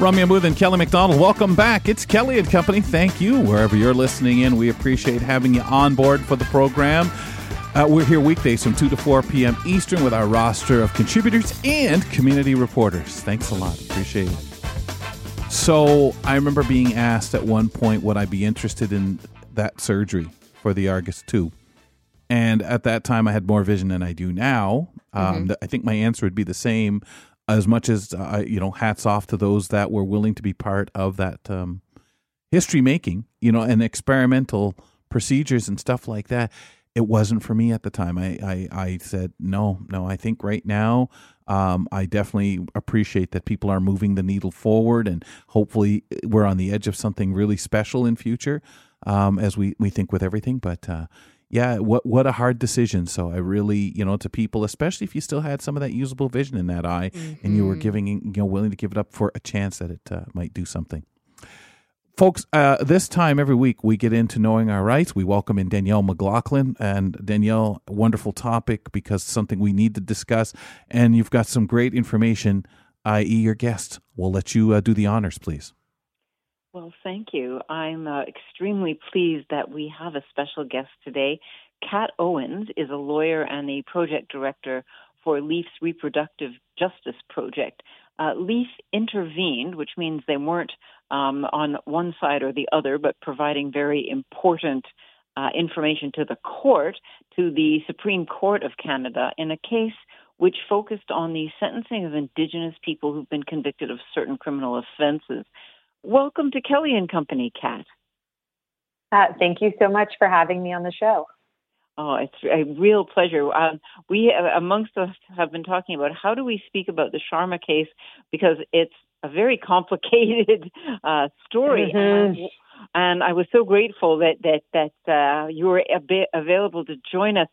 Ramya Amuthan and Kelly McDonald, welcome back. It's Kelly and Company. Thank you. Wherever you're listening in, we appreciate having you on board for the program. Uh, we're here weekdays from 2 to 4 p.m. Eastern with our roster of contributors and community reporters. Thanks a lot. Appreciate it. So, I remember being asked at one point would I be interested in that surgery for the Argus 2. And at that time, I had more vision than I do now. Um, mm-hmm. I think my answer would be the same as much as uh, you know hats off to those that were willing to be part of that um, history making you know and experimental procedures and stuff like that it wasn't for me at the time. I i, I said no no i think right now um, i definitely appreciate that people are moving the needle forward and hopefully we're on the edge of something really special in future um, as we we think with everything. But uh, yeah, what what a hard decision. So I really, you know, to people, especially if you still had some of that usable vision in that eye, mm-hmm. and you were mm-hmm. giving, you know, willing to give it up for a chance that it uh, might do something. Folks, uh, this time every week we get into knowing our rights. We welcome in Danielle McLaughlin, and Danielle, wonderful topic because something we need to discuss, and you've got some great information. I.e., your guest. We'll let you uh, do the honors, please. Well, thank you. I'm uh, extremely pleased that we have a special guest today. Kat Owens is a lawyer and a project director for Leaf's Reproductive Justice Project. Uh, Leaf intervened, which means they weren't um, on one side or the other, but providing very important uh, information to the court, to the Supreme Court of Canada, in a case which focused on the sentencing of Indigenous people who've been convicted of certain criminal offenses. Welcome to Kelly and Company, Kat. Uh, thank you so much for having me on the show. Oh, it's a real pleasure. Um, we, uh, amongst us, have been talking about how do we speak about the Sharma case because it's a very complicated uh, story. Mm-hmm. And I was so grateful that that that uh, you were a bit available to join us.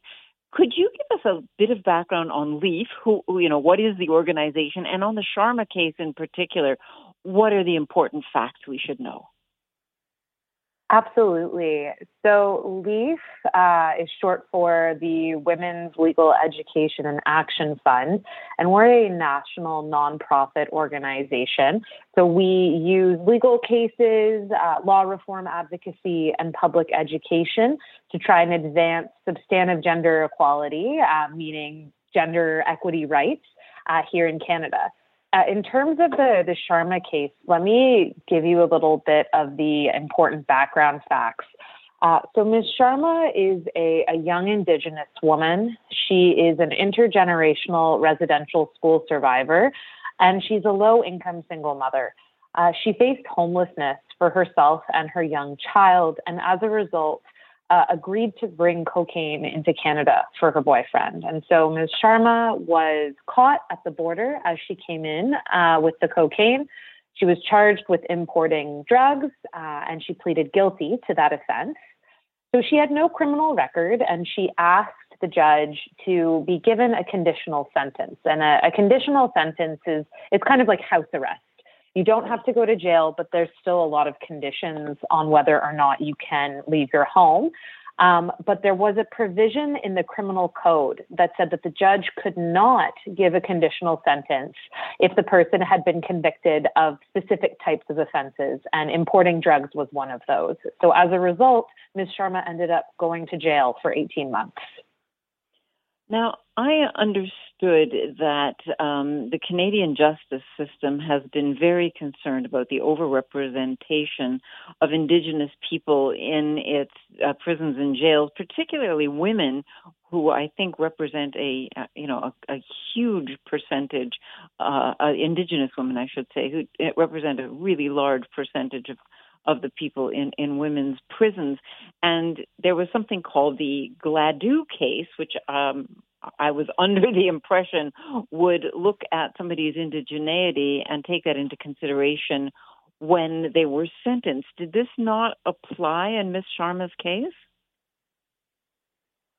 Could you give us a bit of background on Leaf? Who, you know, what is the organization, and on the Sharma case in particular? What are the important facts we should know? Absolutely. So, LEAF uh, is short for the Women's Legal Education and Action Fund, and we're a national nonprofit organization. So, we use legal cases, uh, law reform advocacy, and public education to try and advance substantive gender equality, uh, meaning gender equity rights, uh, here in Canada. Uh, in terms of the, the Sharma case, let me give you a little bit of the important background facts. Uh, so, Ms. Sharma is a, a young Indigenous woman. She is an intergenerational residential school survivor, and she's a low income single mother. Uh, she faced homelessness for herself and her young child, and as a result, uh, agreed to bring cocaine into Canada for her boyfriend. And so Ms. Sharma was caught at the border as she came in uh, with the cocaine. She was charged with importing drugs uh, and she pleaded guilty to that offense. So she had no criminal record and she asked the judge to be given a conditional sentence. And a, a conditional sentence is it's kind of like house arrest. You don't have to go to jail, but there's still a lot of conditions on whether or not you can leave your home. Um, but there was a provision in the criminal code that said that the judge could not give a conditional sentence if the person had been convicted of specific types of offenses, and importing drugs was one of those. So as a result, Ms. Sharma ended up going to jail for 18 months. Now, I understood that um, the Canadian justice system has been very concerned about the overrepresentation of Indigenous people in its uh, prisons and jails, particularly women, who I think represent a uh, you know a, a huge percentage, uh, uh, Indigenous women, I should say, who represent a really large percentage of of the people in, in women's prisons. And there was something called the Gladue case, which um, I was under the impression would look at somebody's indigeneity and take that into consideration when they were sentenced. Did this not apply in Miss Sharma's case?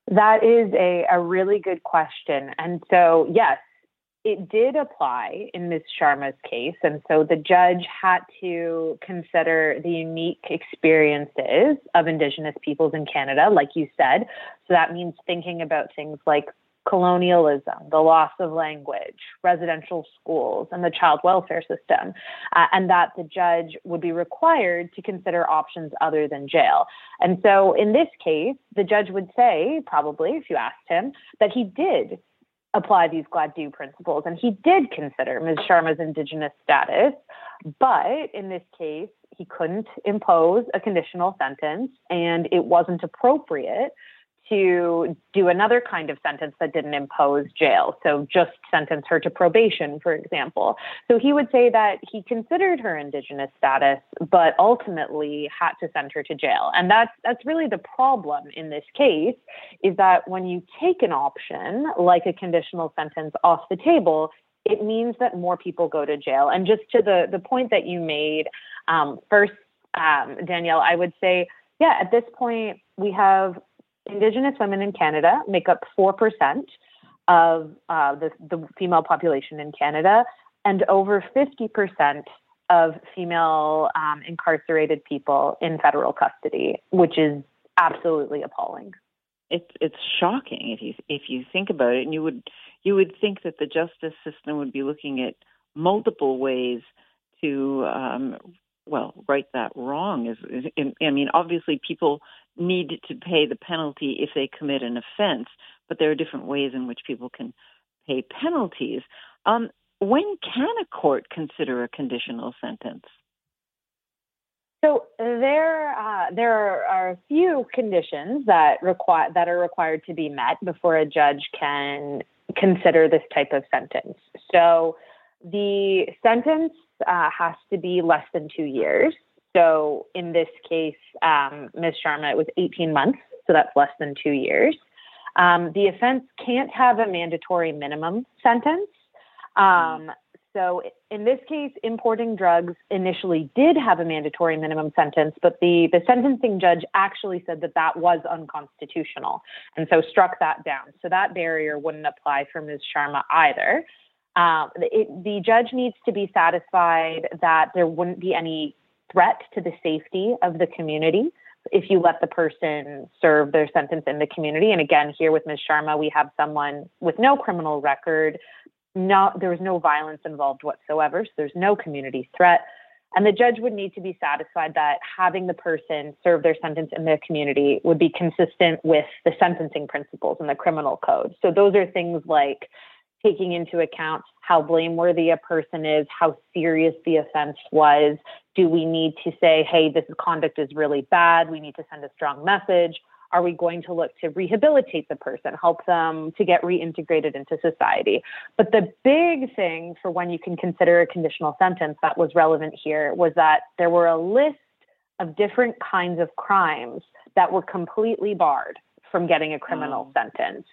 That is a, a really good question. And so, yes, it did apply in Ms. Sharma's case. And so the judge had to consider the unique experiences of Indigenous peoples in Canada, like you said. So that means thinking about things like colonialism, the loss of language, residential schools, and the child welfare system, uh, and that the judge would be required to consider options other than jail. And so in this case, the judge would say, probably, if you asked him, that he did apply these Gladue principles and he did consider Ms. Sharma's Indigenous status. But in this case, he couldn't impose a conditional sentence and it wasn't appropriate to do another kind of sentence that didn't impose jail. So just sentence her to probation, for example. So he would say that he considered her indigenous status, but ultimately had to send her to jail. And that's that's really the problem in this case, is that when you take an option like a conditional sentence off the table, it means that more people go to jail. And just to the the point that you made, um, first, um, Danielle, I would say, yeah, at this point we have Indigenous women in Canada make up 4% of uh, the, the female population in Canada, and over 50% of female um, incarcerated people in federal custody, which is absolutely appalling. It's it's shocking if you if you think about it, and you would you would think that the justice system would be looking at multiple ways to um, well right that wrong. Is, is I mean, obviously people need to pay the penalty if they commit an offense, but there are different ways in which people can pay penalties. Um, when can a court consider a conditional sentence? So there, uh, there are, a few conditions that require that are required to be met before a judge can consider this type of sentence. So the sentence uh, has to be less than two years. So in this case, um, Ms. Sharma, it was 18 months, so that's less than two years. Um, the offense can't have a mandatory minimum sentence. Um, so in this case, importing drugs initially did have a mandatory minimum sentence, but the, the sentencing judge actually said that that was unconstitutional and so struck that down. So that barrier wouldn't apply for Ms. Sharma either. Um, it, the judge needs to be satisfied that there wouldn't be any threat to the safety of the community if you let the person serve their sentence in the community. And again, here with Ms. Sharma, we have someone with no criminal record. No, there was no violence involved whatsoever, so there's no community threat. And the judge would need to be satisfied that having the person serve their sentence in their community would be consistent with the sentencing principles in the criminal code. So those are things like taking into account how blameworthy a person is, how serious the offense was. Do we need to say, hey, this conduct is really bad? We need to send a strong message. Are we going to look to rehabilitate the person, help them to get reintegrated into society? But the big thing for when you can consider a conditional sentence that was relevant here was that there were a list of different kinds of crimes that were completely barred from getting a criminal oh. sentence.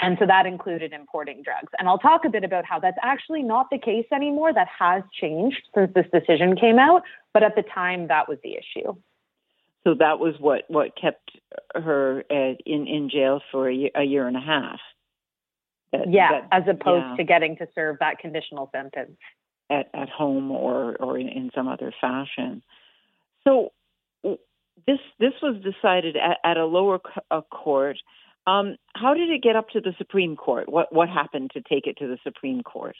And so that included importing drugs. And I'll talk a bit about how that's actually not the case anymore. That has changed since this decision came out. But at the time, that was the issue. So that was what, what kept her at, in, in jail for a year, a year and a half. That, yeah, that, as opposed yeah. to getting to serve that conditional sentence at, at home or, or in, in some other fashion. So this this was decided at, at a lower court. Um, how did it get up to the Supreme Court? What what happened to take it to the Supreme Court?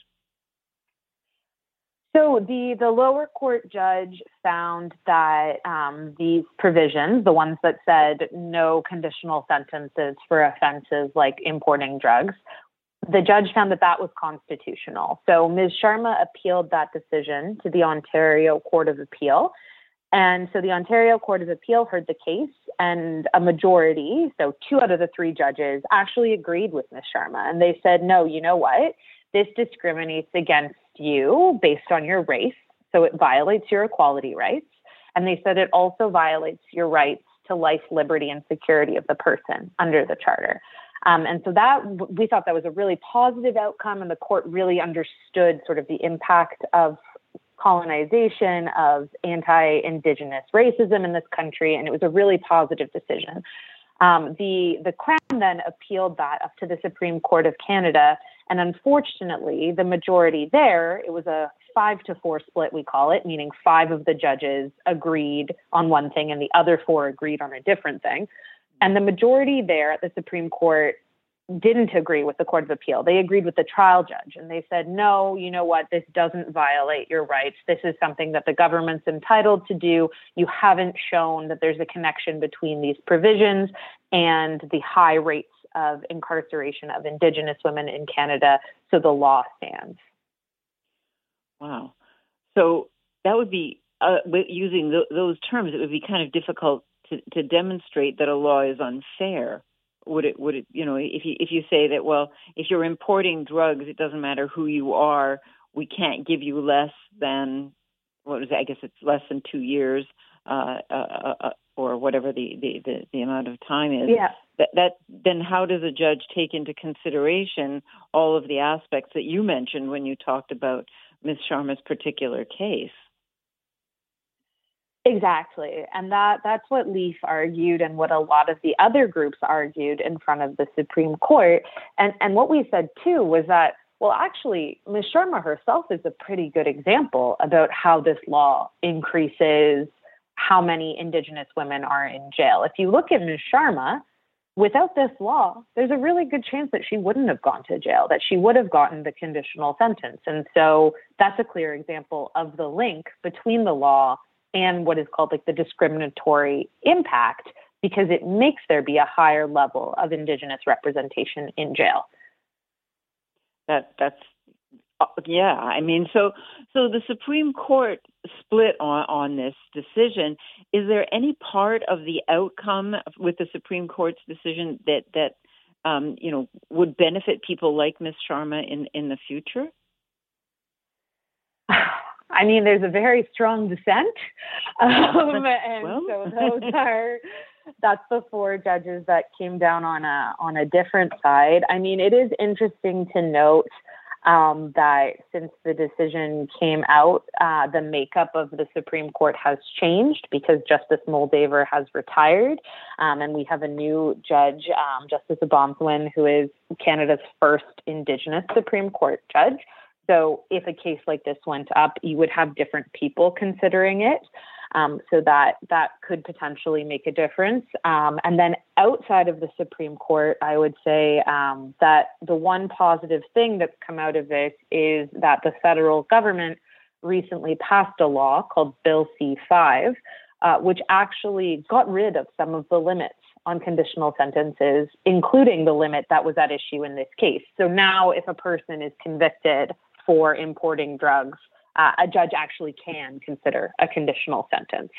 So the the lower court judge found that um, these provisions, the ones that said no conditional sentences for offenses like importing drugs, the judge found that that was constitutional. So Ms. Sharma appealed that decision to the Ontario Court of Appeal, and so the Ontario Court of Appeal heard the case, and a majority, so two out of the three judges, actually agreed with Ms. Sharma. And they said, no, you know what? This discriminates against you based on your race. So it violates your equality rights. And they said it also violates your rights to life, liberty, and security of the person under the charter. Um, and so that we thought that was a really positive outcome, and the court really understood sort of the impact of colonization, of anti Indigenous racism in this country, and it was a really positive decision. Um, the, the Crown then appealed that up to the Supreme Court of Canada, and unfortunately, the majority there, it was a five to four split, we call it, meaning five of the judges agreed on one thing and the other four agreed on a different thing. And the majority there at the Supreme Court didn't agree with the Court of Appeal. They agreed with the trial judge and they said, no, you know what, this doesn't violate your rights. This is something that the government's entitled to do. You haven't shown that there's a connection between these provisions and the high rates of incarceration of Indigenous women in Canada, so the law stands. Wow. So that would be, uh, using th- those terms, it would be kind of difficult to, to demonstrate that a law is unfair would it would it you know if you if you say that well if you're importing drugs it doesn't matter who you are we can't give you less than what is it? I guess it's less than two years uh, uh, uh, uh, or whatever the, the, the, the amount of time is. Yeah. That, that then how does a judge take into consideration all of the aspects that you mentioned when you talked about Ms. Sharma's particular case? Exactly. And that, that's what Leaf argued and what a lot of the other groups argued in front of the Supreme Court. And, and what we said too was that, well, actually, Ms. Sharma herself is a pretty good example about how this law increases how many Indigenous women are in jail. If you look at Ms. Sharma, without this law, there's a really good chance that she wouldn't have gone to jail, that she would have gotten the conditional sentence. And so that's a clear example of the link between the law and what is called like the discriminatory impact because it makes there be a higher level of indigenous representation in jail. That that's uh, yeah, I mean so so the Supreme Court split on on this decision. Is there any part of the outcome with the Supreme Court's decision that that um, you know would benefit people like Ms. Sharma in in the future? I mean, there's a very strong dissent. Um, and well. so those are that's the four judges that came down on a on a different side. I mean, it is interesting to note um, that since the decision came out, uh, the makeup of the Supreme Court has changed because Justice Moldaver has retired, um, and we have a new judge, um, Justice O'Bonsawin, who is Canada's first Indigenous Supreme Court judge. So if a case like this went up, you would have different people considering it. Um, so that that could potentially make a difference. Um, and then outside of the Supreme Court, I would say um, that the one positive thing that's come out of this is that the federal government recently passed a law called Bill C5, uh, which actually got rid of some of the limits on conditional sentences, including the limit that was at issue in this case. So now, if a person is convicted for importing drugs, uh, a judge actually can consider a conditional sentence.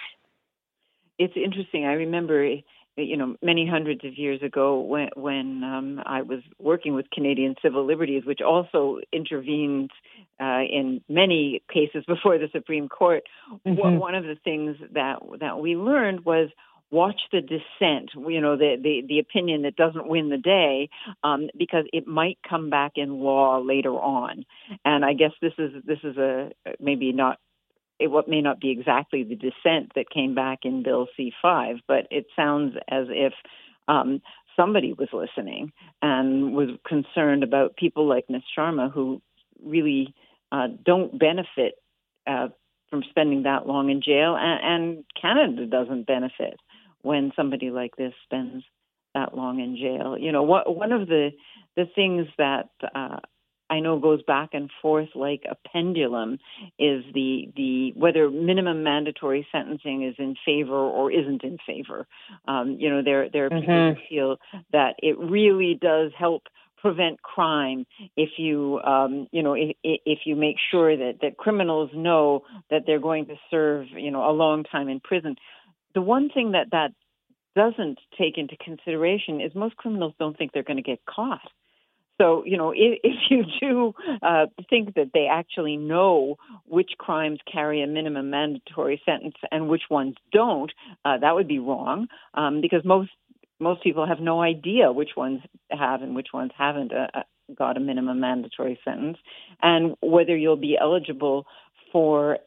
It's interesting. I remember, you know, many hundreds of years ago when when um, I was working with Canadian Civil Liberties, which also intervened uh, in many cases before the Supreme Court. Mm-hmm. One of the things that that we learned was watch the dissent, you know, the, the, the opinion that doesn't win the day, um, because it might come back in law later on. And I guess this is this is a maybe not it, what may not be exactly the dissent that came back in Bill C5, but it sounds as if um, somebody was listening and was concerned about people like Ms. Sharma who really uh, don't benefit uh, from spending that long in jail, and, and Canada doesn't benefit when somebody like this spends that long in jail. You know, what, one of the the things that uh, I know goes back and forth like a pendulum is the the whether minimum mandatory sentencing is in favor or isn't in favor. Um, you know, there there are people mm-hmm. who feel that it really does help prevent crime if you um, you know if, if you make sure that that criminals know that they're going to serve you know a long time in prison the one thing that that doesn't take into consideration is most criminals don't think they're going to get caught. So, you know, if, if you do uh, think that they actually know which crimes carry a minimum mandatory sentence and which ones don't, uh, that would be wrong um, because most most people have no idea which ones have and which ones haven't uh, uh got a minimum mandatory sentence, and whether you'll be eligible for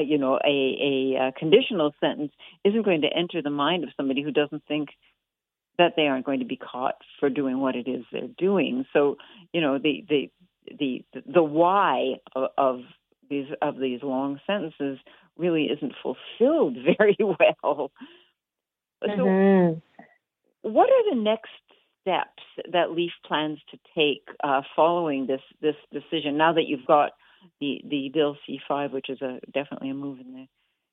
you know, a, a, a conditional sentence isn't going to enter the mind of somebody who doesn't think that they aren't going to be caught for doing what it is they're doing. So, you know, the the the the why of, of these of these long sentences really isn't fulfilled very well. Mm-hmm. So, what are the next steps that Leaf plans to take uh, following this this decision. Now that you've got the the Bill C5, which is a definitely a move in the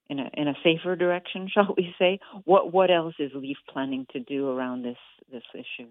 in a in a safer direction, shall we say? What what else is Leaf planning to do around this this issue?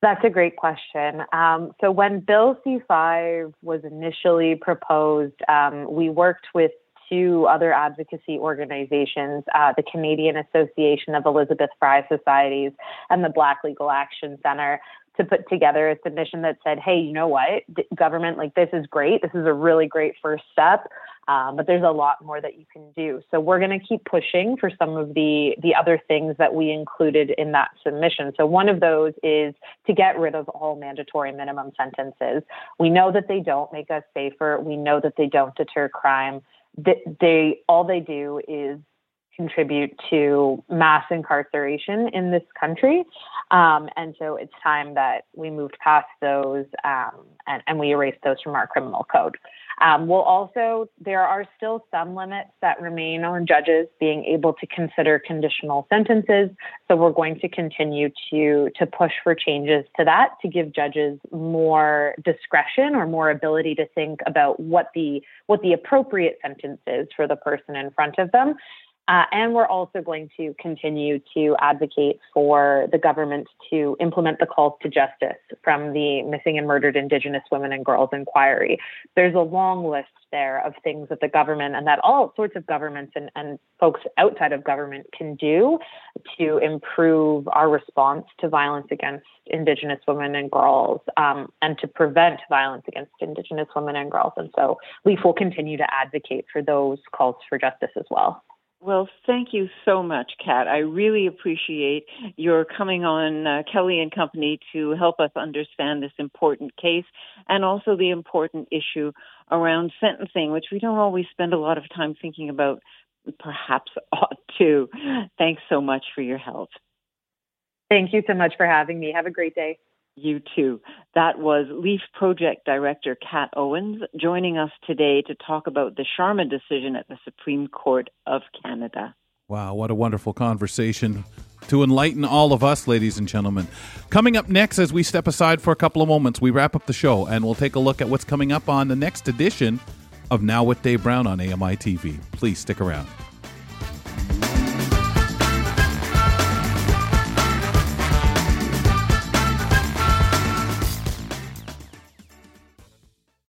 That's a great question. Um, so when Bill C5 was initially proposed, um, we worked with two other advocacy organizations, uh, the Canadian Association of Elizabeth Fry Societies and the Black Legal Action Center, to put together a submission that said, hey, you know what, government, like this is great. This is a really great first step. Um, but there's a lot more that you can do. So we're going to keep pushing for some of the the other things that we included in that submission. So one of those is to get rid of all mandatory minimum sentences. We know that they don't make us safer. We know that they don't deter crime. They, they all they do is contribute to mass incarceration in this country. Um, and so it's time that we moved past those um, and, and, we erased those from our criminal code. Um, we'll also, there are still some limits that remain on judges being able to consider conditional sentences. So we're going to continue to, to push for changes to that to give judges more discretion or more ability to think about what the, what the appropriate sentence is for the person in front of them. Uh, and we're also going to continue to advocate for the government to implement the calls to justice from the Missing and Murdered Indigenous Women and Girls Inquiry. There's a long list there of things that the government and that all sorts of governments and, and folks outside of government can do to improve our response to violence against Indigenous women and girls um, and to prevent violence against Indigenous women and girls. And so LEAF will continue to advocate for those calls for justice as well. Well, thank you so much, Kat. I really appreciate your coming on uh, Kelly and Company to help us understand this important case and also the important issue around sentencing, which we don't always spend a lot of time thinking about, perhaps ought to. Thanks so much for your help. Thank you so much for having me. Have a great day. You too. That was LEAF Project Director Kat Owens joining us today to talk about the Sharma decision at the Supreme Court of Canada. Wow, what a wonderful conversation to enlighten all of us, ladies and gentlemen. Coming up next, as we step aside for a couple of moments, we wrap up the show and we'll take a look at what's coming up on the next edition of Now with Dave Brown on AMI TV. Please stick around.